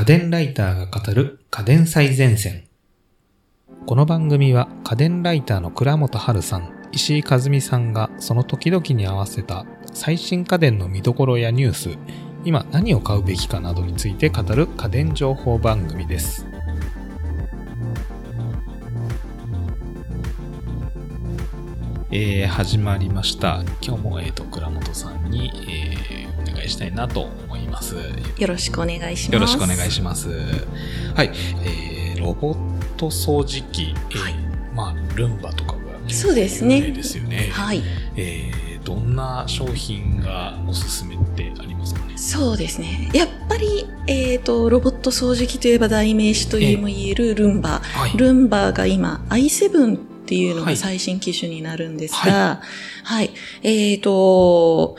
家電ライターが語る家電最前線。この番組は家電ライターの倉本春さん、石井和美さんがその時々に合わせた最新家電の見どころやニュース、今何を買うべきかなどについて語る家電情報番組です。えー始まりました。今日も、えー、と倉本さんに、えー願いしたいなと思います。よろしくお願いします。よろしくお願いします。はい、えーロボット掃除機、えーはいまあルンバとかが結構そうですねですよね。はい。えーどんな商品がおすすめってありますかね？そうですね。やっぱり、えっ、と、ロボット掃除機といえば代名詞というも言えるルンバ。はい。ルンバが今、i7 っていうのはいが最新機種になるんですが、はい。えっ、と、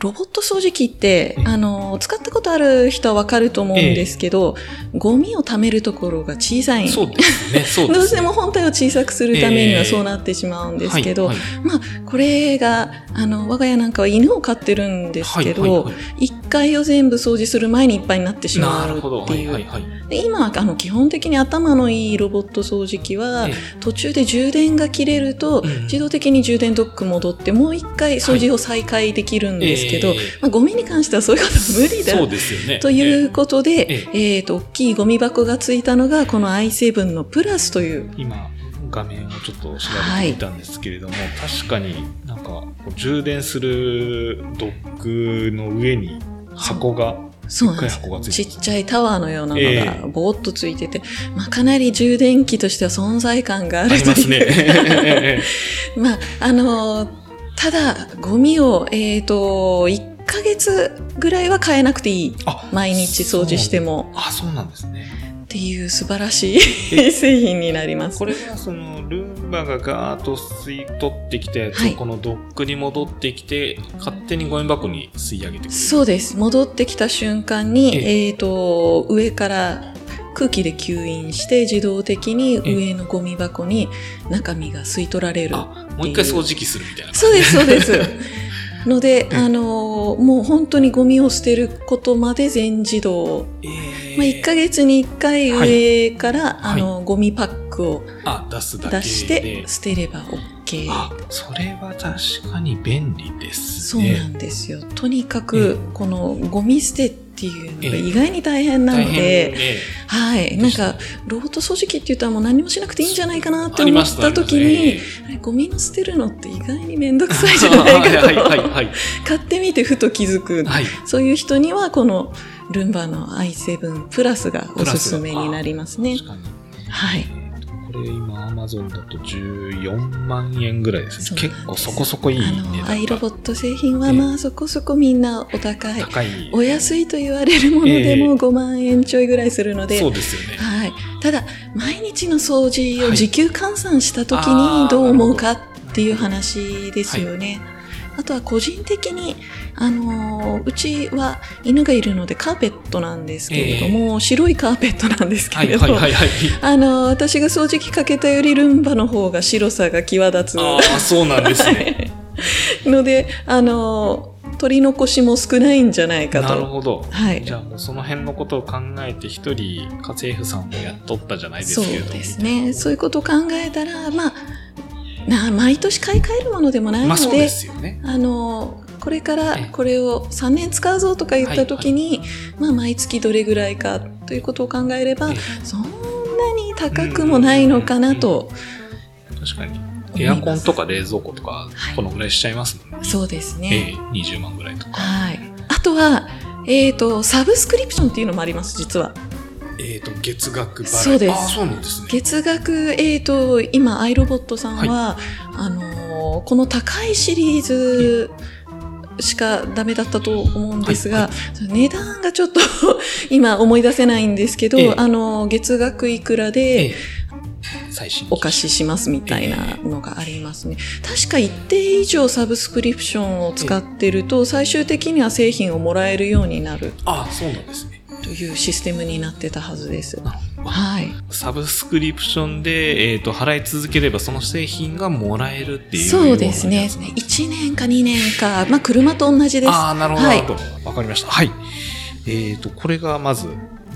ロボット掃除機ってう、んあの、使ったことある人はわかると思うんですけど、ゴミを貯めるところが小さい。そうですね。そうですね。どうしても本体を小さくするためにええはそうなってしまうんですけど、はいはいまあ、これが、あの、我が家なんかは犬を飼ってるんですけど、はいはいはい一階を全部掃除する前にいっぱいになってしなまう。っていう。はいはいはい。で今、あの、基本的に頭のいいロボット掃除機は、え途中で充電が切れると、うん自動的に充電ドック戻って、もう一回掃除を再開できるんですけど、ええ。まあ、ゴミに関してはそういうことは無理だ。そうですよね。ということで、ええ。っ、と、大きいゴミ箱がついたのが、この i7 のプラスという、今画面をちょっと調べてみたんですけれども、確かになんか充電するドックの上に箱がそうなんです。ちっちゃいタワーのようなのえがぼーっとついてて、まあ、かなり充電器としては存在感があるありますね。ね。まあ、あのーただ、ゴミを、えっ、と、1ヶ月ぐらいは変えなくていい。あ毎日掃除しても。あ、そうなんですね。っていう素晴らしい製品になります。これはそのルンバがガーッと吸い取ってきたやつはいをこのドックに戻ってきて、勝手にゴミ箱に吸い上げてくる。そうです。戻ってきた瞬間に、ええっ、と、上から空気で吸引して自動的に上のゴミ箱に中身が吸い取られる。あ、もう一回掃除機するみたいな。そうです、そうです。ので、えあのーもう本当にゴミを捨てることまで全自動。えーまあ、1ヶ月に1回はい上から、はいあの、ゴミパックをあ、出すだけで。出して捨てれば OK。あ、それは確かに便利ですそうね。なんですよ。とにかえく、このゴミ捨てっていうのが意外に大変なので、ねはい。なんか、ロボット掃除機って言ったらもう何もしなくていいんじゃないかなって思った時にゴミの捨てるのって意外にめんどくさいじゃないかと。買ってみてふと気づく。はい。そういう人にはこのルンバの i7 プラスがおすすめになりますね。はい。これ今、アマゾンだと14万円ぐらいですね。結構そこそこいい値あの、アイロボット製品はええまあそこそこみんなお高い。高い。お安いと言われるものでええも5万円ちょいぐらいするので、そうですよね。はい。ただ、毎日の掃除を時給換算した時はいにどう思うかっていう話ですよね。あとは個人的に、あのーうちは犬がいるのでカーペットなんですけれども、白いカーペットなんですはいけれど、はいはいはい。あのー私が掃除機かけたよりルンバの方が白さが際立つああ、そうなんですね。ので、あのー取り残しも少ないんじゃないかなると。ほど。はいじゃあもうその辺のことを考えて一人家政婦さんを雇ったじゃないですそうけれども。ですね。そういうことを考えたら、まあ、な毎年買い替えるものでもないので、まあの、これからええこれを3年使うぞとか言った時に、まあ毎月どれぐらいかということを考えればえ、そんなに高くもないのかなと。確かに。エアコンとか冷蔵庫とかはい、このぐらいしちゃいますもんね。そうですえね。え、20万ぐらいとか。はい。あとは、えっ、と、サブスクリプションっていうのもあります、実は。えっと、月額払い。そうですそうなんですね。月額、えっ、と、今、アイロボットさんは、あのーこの高いシリーズしかダメだったと思うんですが、はい値段がちょっと 今思い出せないんですけど、ええあのー月額いくらえでえ最新機お貸ししますみたいなのがありますね。確か一定以上サブスクリプションを使ってると、最終的には製品をもらえるようになるああ、そうなんですね。というシステムになってたはずです。はい。サブスクリプションで、えっ、と、払い続ければその製品がもらえるっていうそうですね。ようなやつなん1年か2年か、まあ車と同じです。ああ、なるほど、はないるほど。わかりました。はい。えっ、と、これがまず、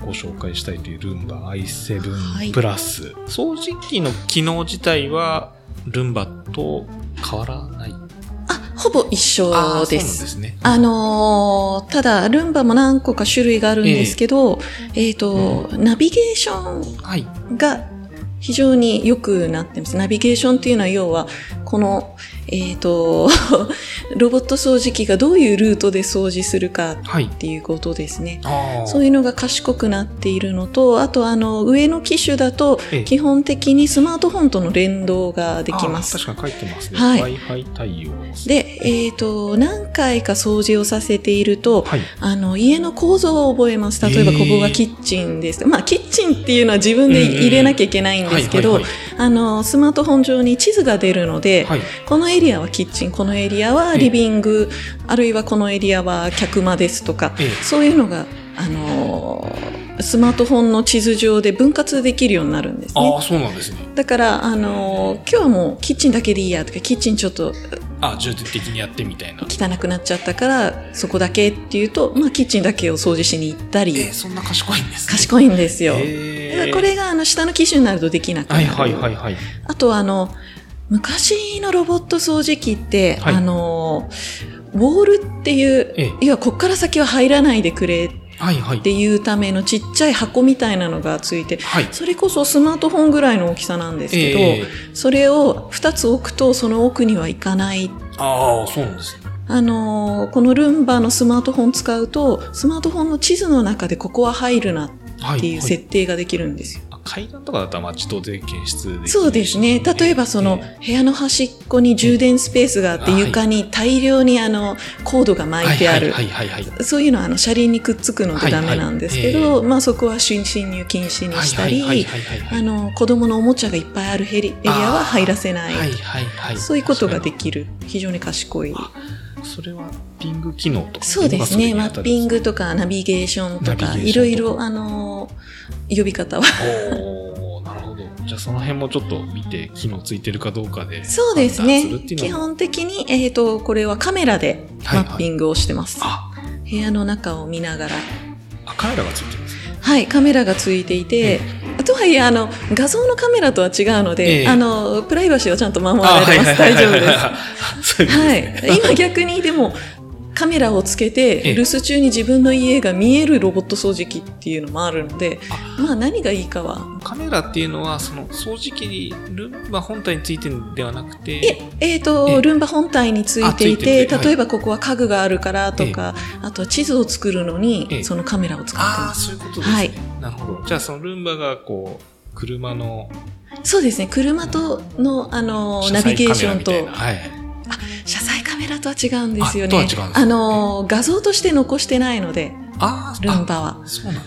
ご紹介したいというルンバはい i7 プラス、掃除機の機能自体はルンバと変わらないあ、ほぼ一緒あーそうなんで。ですすね。あのーただ、ルンバも何個か種類があるんですけど、えっ、と、ナビゲーションはい。が非常に良くなってます。ナビゲーションっていうのは要は、この、えっ、と、ロボット掃除機がどういうルートで掃除するかはいっ。ていうことですね。ああ。そういうのが賢くなっているのと、あとあの、上の機種だとええ、基本的にスマートフォンとの連動ができます確かに書いてますね。はい Wi-Fi 対応。で、えっ、と、何回か掃除をさせていると、はい。あの、家の構造を覚えます。例えば、ここがキッチンです。まあ、キッチンっていうのは自分で入れなきゃいけないんですけどはい、あの、スマートフォン上に地図が出るので、はい。このエリアはキッチン、このエリアはリビング、あるいはこのエリアは客間ですとか、ええそういうのが、あのースマートフォンの地図上で分割できるようになるんですねああ、。そうなんですね。だから、あのー今日はもうキッチンだけでいいやとか、キッチンちょっとあ重点的にやってみたいな。汚くなっちゃったから、そこだけっていうと、まあ、キッチンだけを掃除しに行ったり、えー、そんな賢いんですね。賢いんですよ。えーだからこれが、あの、下の機種になるとできなくなる。はいはいはいはい。あと、あの、昔のロボット掃除機って、はいあの、ウォールっていう、ええ要はこっから先は入らないでくれはいはいっ。ていうためのちっちゃい箱みたいなのがついて、はい。それこそスマートフォンぐらいの大きさなんですけど、えそれを2つ置くとその奥には行かない。ー、ああ、そうなんですね。あのーこのルンバのスマートフォン使うと、スマートフォンの地図の中でここは入るなはい。っていうはい設定ができるんですよ。あ階段とかだったらまあ自動で検出できそうですね。例えばそのえ部屋の端っこに充電スペースがあってはい床に大量にあのコードがー巻いてある。そういうのはあの車輪にくっつくのでダメなんですけど、まあそこは侵入禁止にしたり、子供のおもちゃがいっぱいあるエリエリアは入らせない。そういうことができる。非常に賢い。それはピング機能とかそうですね。マッピンググとかナビゲーションとか、いろいろ、あの、呼び方は。なるほど。じゃあその辺もちょっと見て機能ついてるかどうかでそうですね。基本的に、えっ、と、これはカメラでマッピングをしてます。あ。部屋の中を見ながら。あカメラがついてるんですね。はい、カメラがついていて、とはいえ、あの、画像のカメラとは違うので、ええあの、プライバシーはちゃんと守られます。大丈夫です。はですねい。今逆にでも、カメラをつけえて、え留守中に自分の家が見えるロボット掃除機っていうのもあるので、あ。まあ何がいいかは。カメラっていうのはその掃除機にルンバ本体についてるんではなくて。え、えっ、と、ええ。ルンバ本体についていて例えばここは家具があるからとか、あとは地図を作るのに、ええ。そのカメラを使ってああます。そういうことですね、はい。なるほど。じゃあそのルンバがこう車のそうですね。車との、あの、ナビゲーションと、はいメラとは違うんですよね。ねあの、画像として残してないので、ルンバは。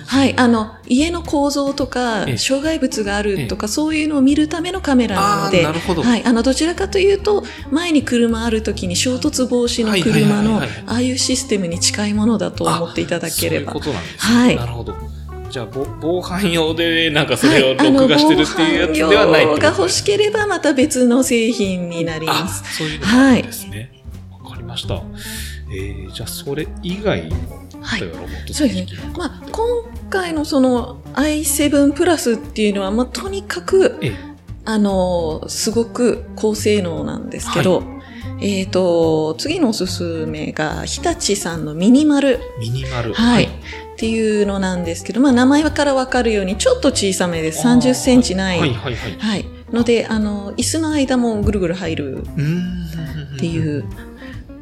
はい。あの、家の構造とかええ、障害物があるとか、そういうのを見るためのカメラなので、なるほどはい。あの、どちらかというと、前に車あるときに衝突防止のはいはい車のはいはい、ああいうシステムに近いものだと思っていただければそういう。ことなんですね。はいなるほど。じゃあ、ぼ防犯用で、なんかそれを録画してるっていうやつではないってこと防犯用が欲しければ、また別の製品になりまあ、す。そういうのがあるんですね。わ、かりました。えー、じゃあ、それ以外の、はい例えばロボットそうですねまあ、今回のその i7 プラスっていうのは、まあ、とにかく、ええあの、すごく高性能なんですけど、えっ、と、次のおすすめが、日立さんのミニマル、ミニマル。はい、っていうのなんですけど、まあ、名前からわかるように、ちょっと小さめです。30センチない。はいはいはい。はい。ので、あの、椅子の間もぐるぐる入る。っていう。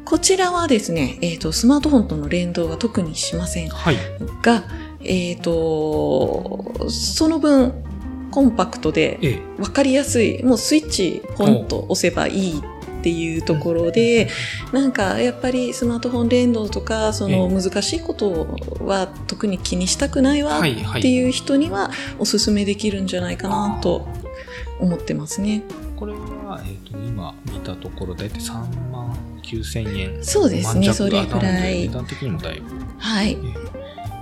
こちらはですね、えっ、と、スマートフォンとの連動は特にしませんはい。が、えっ、と、その分、コンパクトで、ええ。わかりやすい、もうスイッチポンと押せばいいっていうところで、なんかやっぱりスマートフォン連動とか、その難しいことは特に気にしたくないわっていう人にはおすすめできるんじゃないかなと思ってますね。これは、えっ、と、今見たところ、だいたい3万9千円。そうですねそれくらい値段的にもだいぶ。はい。ええ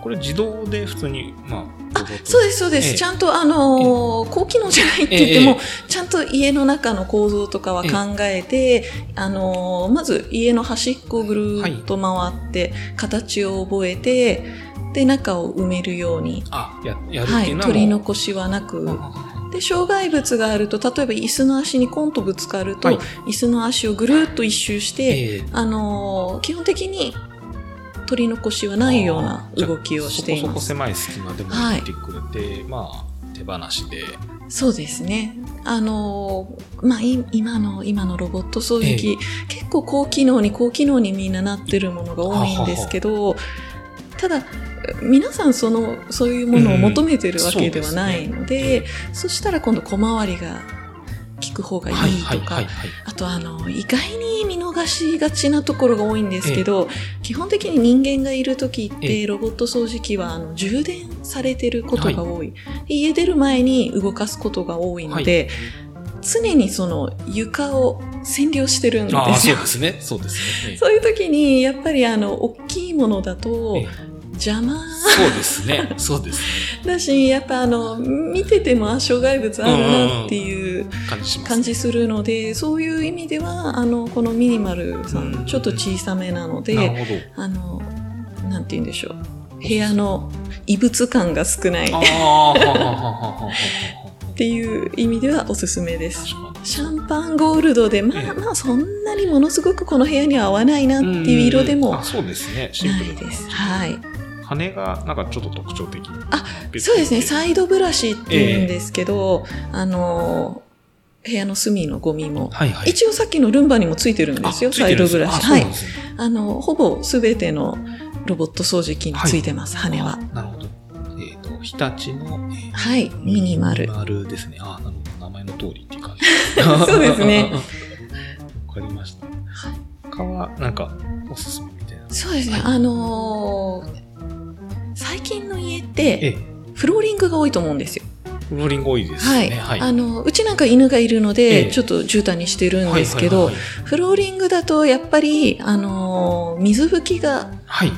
これ自動で普通に、まあ、ロボットそうです、そうです。ええちゃんと、あのー高機能じゃないって言っても、えちゃんと家の中の構造とかは考えて、あのーまず家の端っこをぐるーっと回って、形を覚えて、で中を埋めるように、あ、や、やるってはいい、うのはもう。取り残しはなく、うんで障害物があると例えば椅子の足にコンとぶつかると、はい椅子の足をぐるっと一周して、ええあのー基本的に取り残しはないような動きをしていそこそこます。狭い隙間でもはい入ってくれて、まあ、手放しで。そうですね。あのーまあ、い今の、今のロボット掃除機、結構高機能に高機能にみんななってるものが多いんですけど、ただ、皆さんその、そういうものを求めてるわけではないので、そしたら今度小回りが効く方がいいとか、はいはいはいはい。あとあの、意外に見逃しがちなところが多いんですけど、基本的に人間がいる時っえて、ロボット掃除機はあの充電されてることが多い。で家出る前に動かすことが多いので、常にその床を占領してるんですよそうで。すね。そうですね。そういう時に、やっぱりあの、大きいものだとええ、邪魔そうですね。そうですね。だし、やっぱあの、見ててもあ障害物あるなっていう感じす。るので、そういう意味では、あの、このミニマルさうんん、ちょっと小さめなので。あの、なんて言うんでしょう。部屋の異物感が少ないあっていう意味ではおすすめです。シャンパンゴールドで、まええあまあそんなにものすごくこの部屋には合わないなっていう色でもあ、そうですね。シンプルなないです。はい。羽がなんかちょっと特徴的。あ、そうですね。サイドブラシって言うんですけど、あの、部屋の隅のゴミも。はいはい。一応さっきのルンバにもついてるんですよ、サイドブラシ。あはい。あの、ほぼすべてのロボット掃除機についてます、羽は。あなるほど。えっ、と、日立の、えーはい、ミニマルミニ。マルですね。あなるほど。名前の通りっていう感じ。そうですね。わかりました。他は、なんか、おすすめみたいな。そうですね、はいあのー最近の家っえて、え、フローリングが多いと思うんですよ。フローリング多いですはい。ね。はい。あの、うちなんか犬がいるのえで、えちょっと絨毯にしてるんですけど、はいはいフローリングだと、やっぱり、あのー水拭きがはい。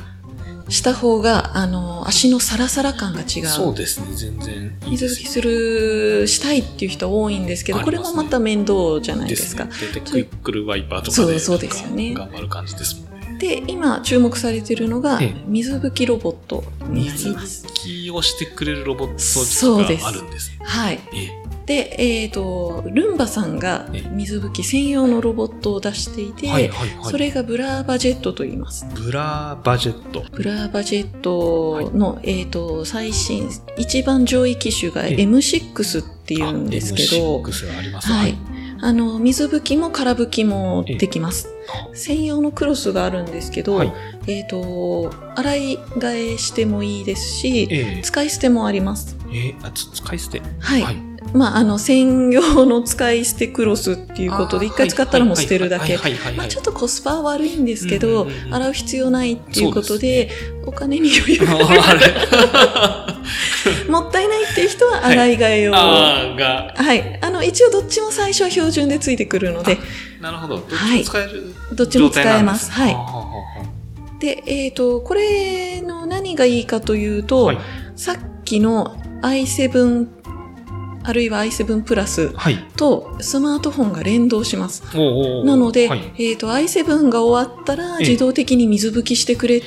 した方が、あのー足のサラサラ感が違う。そうですね。全然いいです水拭きする、したいっていう人多いんですけど、これもまた面倒じゃないですか。ね。で、クイックルワイパーとかで、そうそうですよね頑張る感じですもんね。で、今注目されているのがええ、水拭きロボットになり水ます。拭きをしてくれるロボットがあるんです。はい。えで、えっ、と、ルンバさんがええ水拭き専用のロボットを出していて、えはいはいはい。それがブラーバジェットと言います。ブラーバジェット。ブラーバジェットの、えっ、と、最新、一番上位機種がええ M6 っていうんですけど、M6 がありますはい。あの、水拭きも空拭きもできます。あ。専用のクロスがあるんですけど、はい。えっ、と、洗い替えしてもいいですし、ええ。使い捨てもあります。えーあ、つ使い捨て？はい。はい。まあ、あの、専用の使い捨てクロスっていうことで、一回使ったらもう捨てるだけ。まあ、ちょっとコスパは悪いんですけど、うんうんうんうん。洗う必要ないっていうことで、そお金に余裕があ れ もったいないっていう人は洗い替えを。はあーが、い。あの、一応どっちも最初は標準でついてくるので、なるほど。どっちはいも使える、どっちも使えます。はい。はははで、えっ、と、これの何がいいかというと、はい。さっきの i7、あるいは i7 プラスはい。とスマートフォンが連動します。おうおうなので、はい、えっ、と、i7 が終わったらええ自動的に水拭きしてくれっ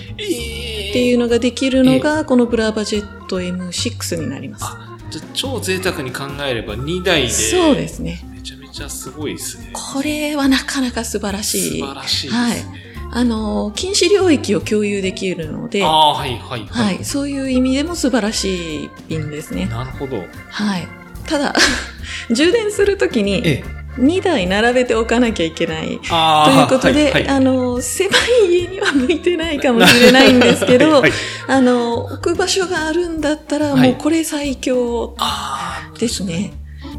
っていうのができるのが、このブラーバジェット M6 になります。あ、じゃあ超贅沢に考えれば2台で。そうですね。めちゃめちゃすごいですね。これはなかなか素晴らしい。素晴らしいですね。あの、禁止領域を共有できるので、ああ、はいはいは。はいい、そういう意味でも素晴らしいピンですね。なるほど。はい。ただ、充電するときにええ。2台並べておかなきゃいけない。ということで、はいはい。あの、狭い家には向いてないかもしれないんですけど、はい。はいあの、置く場所があるんだったら、はい。もうこれ最強ですね。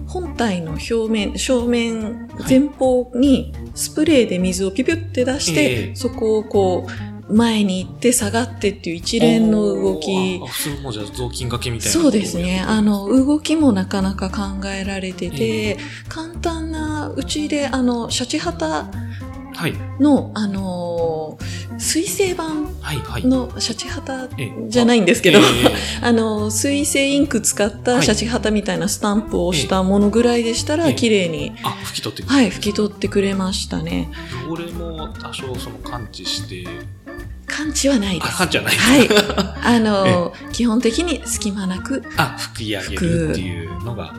本体の表面、正面、前方にスプレーで水をピュピュって出して、ええ。そこをこう、前に行って下がってっていう一連の動きおー。あ普通もうじゃあ雑巾掛けみたいな。そうですね。あ、の、動きもなかなか考えられてて、簡単な、うちで、あの、シャチハタはい。の、あのー水性版はいはい。のシャチハタええじゃないんですけど、え あの、水性インク使ったシャチハタみたいなスタンプを押したものぐらいでしたら、ええ綺麗に、えあ、拭き取ってくれるはい、拭き取ってくれましたね。汚れも多少その感知して、感知はないです。あ、感じゃないはい。あの、基本的に隙間なく、あ、拭き上げるっていうのが。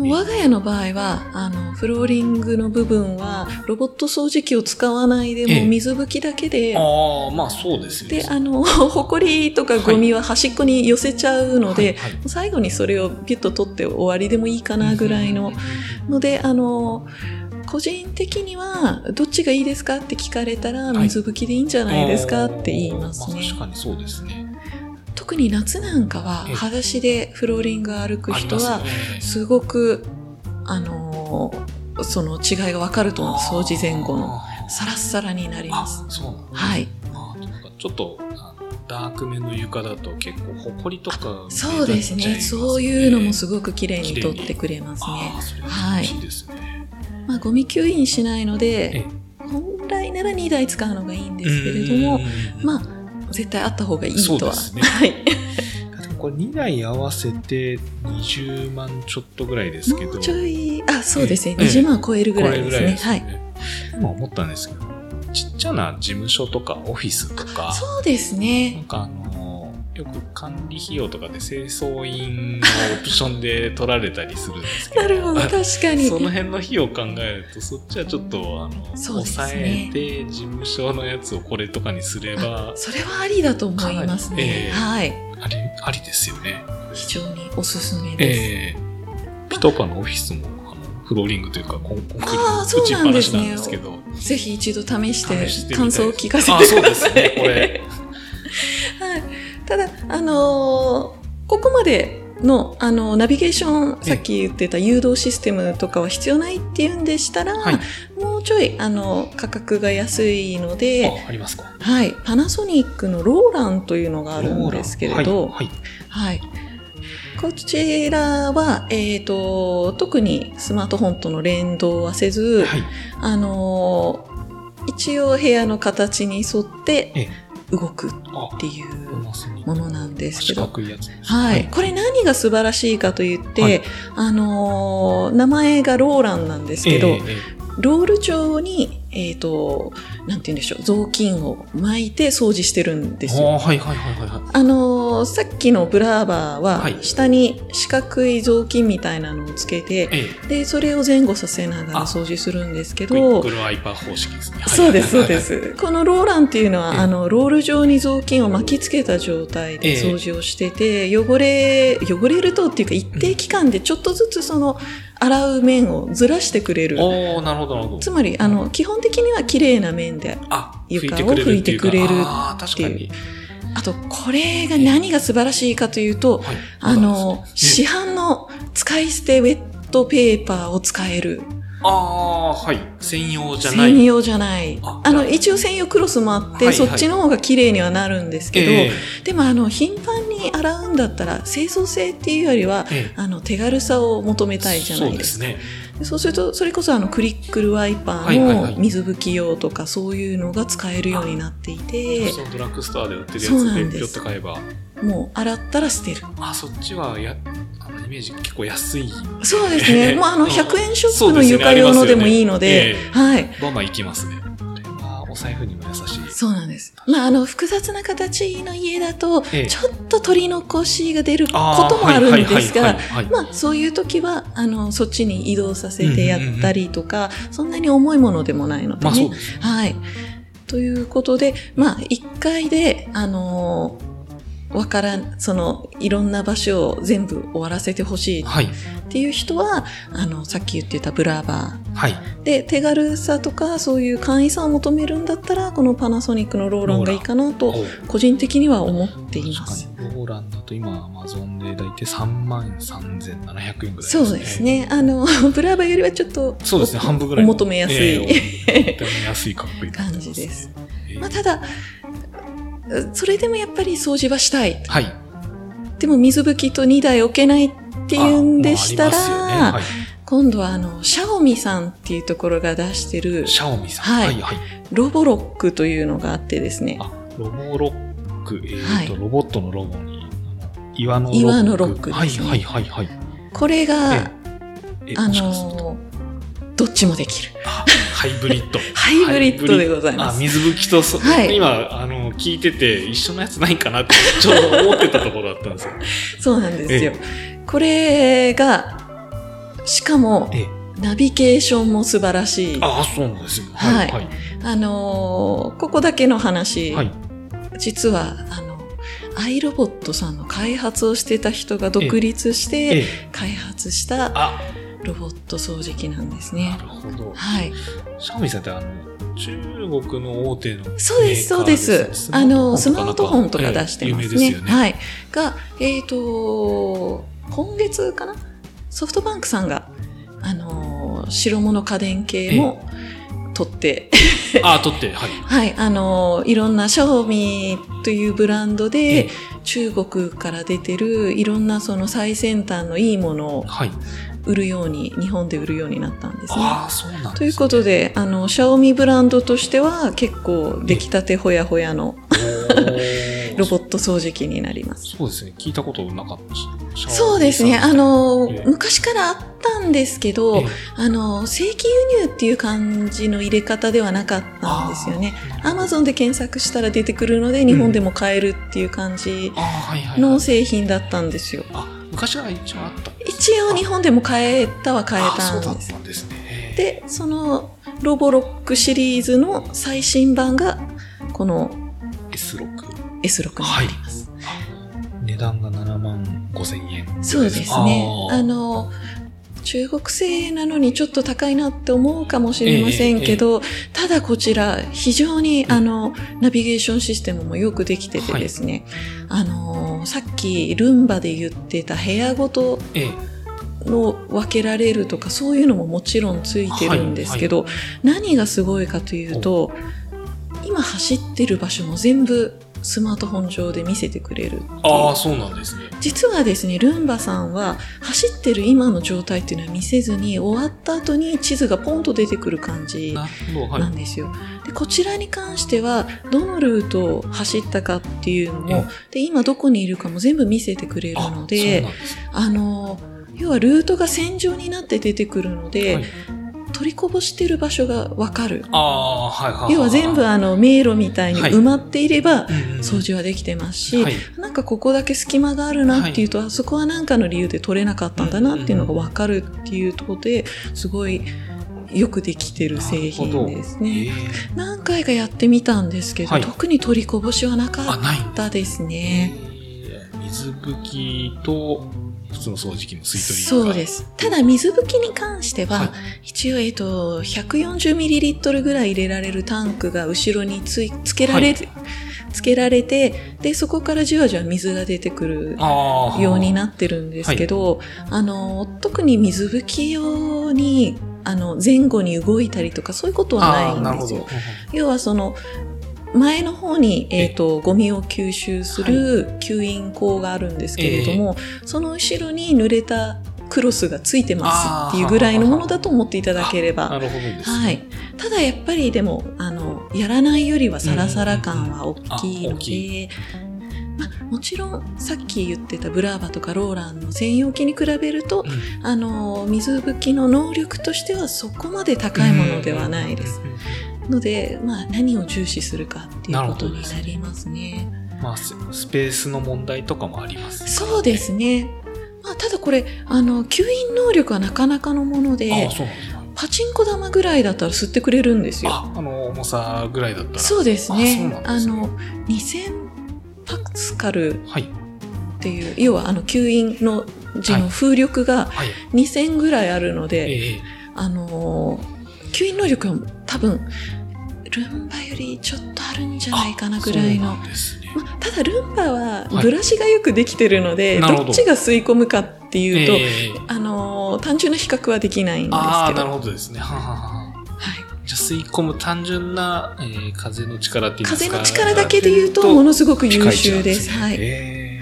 我が家の場合は、あの、フローリングの部分は、ロボット掃除機を使わないで、ええもう水拭きだけで、ああ、まあそうですよね。で、あの、ほこりとかゴミは端っこに寄せちゃうので、はいはい最後にそれをピュッと取って終わりでもいいかなぐらいの。ので、あの、個人的には、どっちがいいですかって聞かれたら、い水拭きでいいんじゃないですかって言いますあーね。あ確かにそうですね。特に夏なんかはええ、裸足でフローリング歩く人はすごく、あのーその違いがわかると思う。掃除前後の。サラッサラになります。あ、そうなんだはい。ちょっと、ダークめの床だと結構ほこりとかそうですね。そういうのもすごく綺麗に取ってくれますあねあ、。それはいですね。まあ、ゴミ吸引しないのえで、本来なら2台使うのがいいんですけれども、まあ、絶対あった方がいいとは。ね はい。これ2台合わせて20万ちょっとぐらいですけど。もうちょい、あ、そうですね。ええ20万超えるぐらいですね。これぐらいですはい。今思ったんですけど、ちっちゃな事務所とかオフィスとか、そうですなんね。かあの、よく管理費用とかで清掃員のオプションで取られたりするんですけど。なるほど、確かに。その辺の費用を考えると、そっちはちょっと、あの、そうです抑ねえて、事務所のやつをこれとかにすれば、それはありだと思いますね。ええはい。あり、ありですよね。非常におすすめです。ええピトパのオフィスも、あの、フローリングというか、コンコンクリあー打ちっぱなしなんですけど、ぜひ一度試して感想を聞かせてあください。そうですね、これ。はい。ただ、あのーここまでの、あの、ナビゲーション、ええさっき言ってた誘導システムとかは必要ないっていうんでしたら、はい。もうちょい、あの、価格が安いので、あ、ありますか。はい。パナソニックのローランというのがあるんですけれど、はい。はいはい。こちらは、えっ、と、特にスマートフォンとの連動はせず、はい。あのー一応部屋の形に沿ってえ動くあっていうものなんですけ四ど、角いやつです。はい。これ何が素晴らしいかと言って、はい。あのー名前がローランなんですけど、えええロール状に、えっ、と、なんて言うんでしょう、雑巾を巻いて掃除してるんえですよ。あーはいはいはいはいはい。あのーさっきのブラーバーははい、下に四角い雑巾みたいなのをつけて、ええで、それを前後させながら掃除するんですけどクルワイパー方式ですね。はいそうです、そうで。はいす。このローランっていうのは、ええあの、ロール状に雑巾を巻きつけた状態でええ掃除をしてて、汚れ、汚れるとっていうか一定期間でちょっとずつその、洗う面をずらしてくれる。おー、なるほどなるほど。つまり、あの、基本的には綺麗な面で、あ、床を拭いてくれるっていうあー確かに。あと、これが何が素晴らしいかというと、はいあの、市え販の使い捨てウェットペーパーを使える。ああ、はい。専用じゃない。専用じゃない。ああの、一応専用クロスもあって、はいはいそっちの方が綺麗にはなるんですけど、えでもあの、頻繁に洗うんだったら、清掃性っていうよりは、えええあの、手軽さを求めたいじゃないですか。そうですね。でそうすると、それこそあの、クリックルワイパーの水拭き用とか、そういうのが使えるようになっていて、そのドラッグストアで売ってるやつでピョって買えば。もう洗ったら捨てる。あ、そっちはや、イメージ結構安い。そうですね。もうあの、100円ショップの床用のでもいいので、はい。バンバンいきますね。お財布にも優しい。そうなんです。まあ、あの、複雑な形の家だと、ええちょっと取り残しが出ることもあるんですが、まあ、そういう時は、あの、そっちに移動させてやったりとか、そんなに重いものでもないのでね。まあで。はい。ということで、まあ、一回で、あのわからん、その、いろんな場所を全部終わらせてほしいっはい。ていう人は、あの、さっき言ってたブラーバー、はい。で、手軽さとかそういう簡易さを求めるんだったら、このパナソニックのローランがいいかなと、個人的には思っています。ローランだと今、アマゾンでだいたい3万3700円ぐらいそうです。ね。あの、ブラーバーよりはちょっと、そうですね、半分ぐらいおの。求めやすい、求めやすい価格になってます感じです。ええまあ、ただ、それでもやっぱり掃除はしたい。はい。でも水拭きと2台置けないっていうんでしたら、ねはい今度はあの、シャオミさんっていうところが出してる、シャオミさん。はいはい、はい。ロボロックというのがあってですね。あ、ロボロック、えっ、と、はいロボットのロボに、岩のロック。岩のロックですねはい、はい、はい、はい。これが、ええあの、どっちもできる。あハイブリッド。ハイブリッドでございますあ、水拭きとそ、はい今、あの、聞いてて、一緒のやつないかなって、ちょうど思ってたところだったんですよ。そうなんですよ。これが、しかも、ええ。ナビゲーションも素晴らしい。ああ、そうなんですよ。はいはい。あのーここだけの話、はい。実は、あの、アイロボットさんの開発をしてた人が独立しえてえ。開発したあ、ロボット掃除機なんですなね。るほど。はい。シャオミさんって、あの、中国の大手のそうです、そうです。あの、スマートフォンとか出してますね。有名ですよね。はい。が、えっ、と、今月かな？ソフトバンクさんが、あの、白物家電系も取って、ああ、取って、はい。はい、あの、いろんなシャオミというブランドえでえ、中国から出てるいろんなその最先端のいいものをはい。売るように、日本で売るようになったんですね。ああ、そうなんね。ということで、あの、シャオミブランドとしては結構出来たてほやほやの ロボット掃除機になります。そうですね。聞いたことなかったし。そうですね。あの、ええ昔からあったんですけど、ええあの、正規輸入っていう感じの入れ方ではなかったんですよね。アマゾンで検索したら出てくるので、日本でも買えるっていう感じ。の製品だったんですよ。あ、昔は一応あった。一応日本でも買えたは買えあそうだったんです。たんですね。で、そのロボロックシリーズの最新版が、この S6。S6 になります。値段が7万5千円。そうですね。あの、中国製なのにちょっと高いなって思うかもしれませんけど、ただこちら非常にあの、ナビゲーションシステムもよくできててですね、あの、さっきルンバで言ってた部屋ごとええ。の分けられるとかそういうのももちろんついてるんですけど、何がすごいかというと、今走ってる場所も全部スマートフォン上で見せてくれる。ああ、そうなんですね。実はですね、ルンバさんは走ってる今の状態っていうのは見せずに終わった後に地図がポンと出てくる感じなんですよ。でこちらに関してはどのルートを走ったかっていうのも、で今どこにいるかも全部見せてくれるあのであの要はルートが線状になって出てくるので、はい取りこぼしてる場所がわかる。ああ、はいはいはい。要は全部あの迷路みたいにはい埋まっていれば、掃除はできてますし、はいなんかここだけ隙間があるなっていうと、あそこは何かの理由で取れなかったんだなっていうのが分かるっていうところですごいよくできてる製品ですね。ええ何回かやってみたんですけど、はい特に取りこぼしはなか。ったですね。ええ水拭きと普通の掃除機の吸い取りがそうです。ただ水拭きに関しては、はい一応、えっと、140ml ぐらい入れられるタンクが後ろについつけられて、つけられて、で、そこからじわじわ水が出てくるああ。ようになってるんですけど、あの、特に水拭き用に、あの、前後に動いたりとか、そういうことはああ、ないんですよ。。要はその、前の方に、えっ、と、ゴミを吸収する吸引口があるんですけれども、その後ろに濡れたクロスがついてますっていうぐらいのものだと思っていただければ。なるほどはい。ただやっぱりでも、あの、やらないよりはサラサラ感は大きいので、まあ、もちろんさっき言ってたブラーバとかローランの専用機に比べると、うんあの、水拭きの能力としてはそこまで高いものではないです。。ので、まあ何を重視するかっていうことになりますね。まあ、ススペースの問題とかもあります、そうですね。まあただこれ、あの、吸引能力はなかなかのものでああ。パチンコ玉ぐらいだったら吸ってくれるんですよ。あ、あの、重さぐらいだったら。そうですね。あなんですねの、2000パスカルはい。っていう、要はあの、吸引の字はいの風力がはい。2000ぐらいあるので、ええあのー、吸引能力は多分、ルンバよりちょっとあるんじゃないかなぐらいの。ね。まあただルンバははい。ブラシがよくできてるので、なるほど。どっちが吸い込むかっていうと、ええ。あのー単純な比較はできないんですああ、なるけど、ほどですね。はははははい、じゃあ吸い込む単純な、えー風の力っていうか。風の力だけで言うとものすごく優秀です。はい、え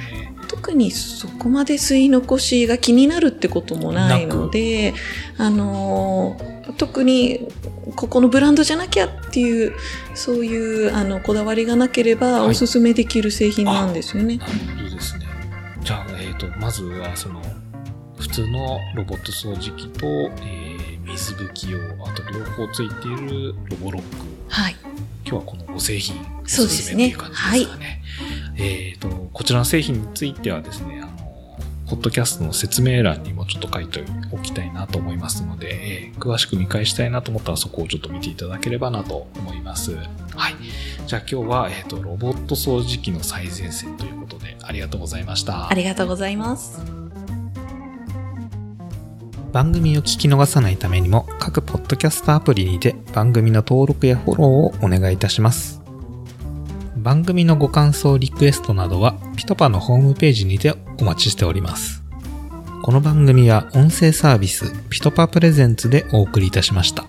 特にそこまで吸い残しが気になるってこともないので、あのー特にここのブランドじゃなきゃっていうそういうあのこだわりがなければはいおすすめできる製品なんですよね。なるほどですね。じゃあ、えっ、と、まずは、その、普通のロボット掃除機と、えー水拭き用、あと両方ついているロボロック。はい。今日はこの5製品おすすめっていう感じですかね。えっ、と、こちらの製品についてはですね、ポッドキャストの説明欄にもちょっと書いておきたいなと思いますので、えー詳しく見返したいなと思ったらそこをちょっと見ていただければなと思います。はい。じゃあ今日は、えっ、と、ロボット掃除機の最前線ということで、ありがとうございましたあ。りがとうございます。番組を聞き逃さないためにも各ポッドキャストアプリにて番組の登録やフォローをお願いいたします。番組のご感想、リクエストなどはピトパのホームページにてお待ちしております。この番組は音声サービスピトパプレゼンツでお送りいたしました。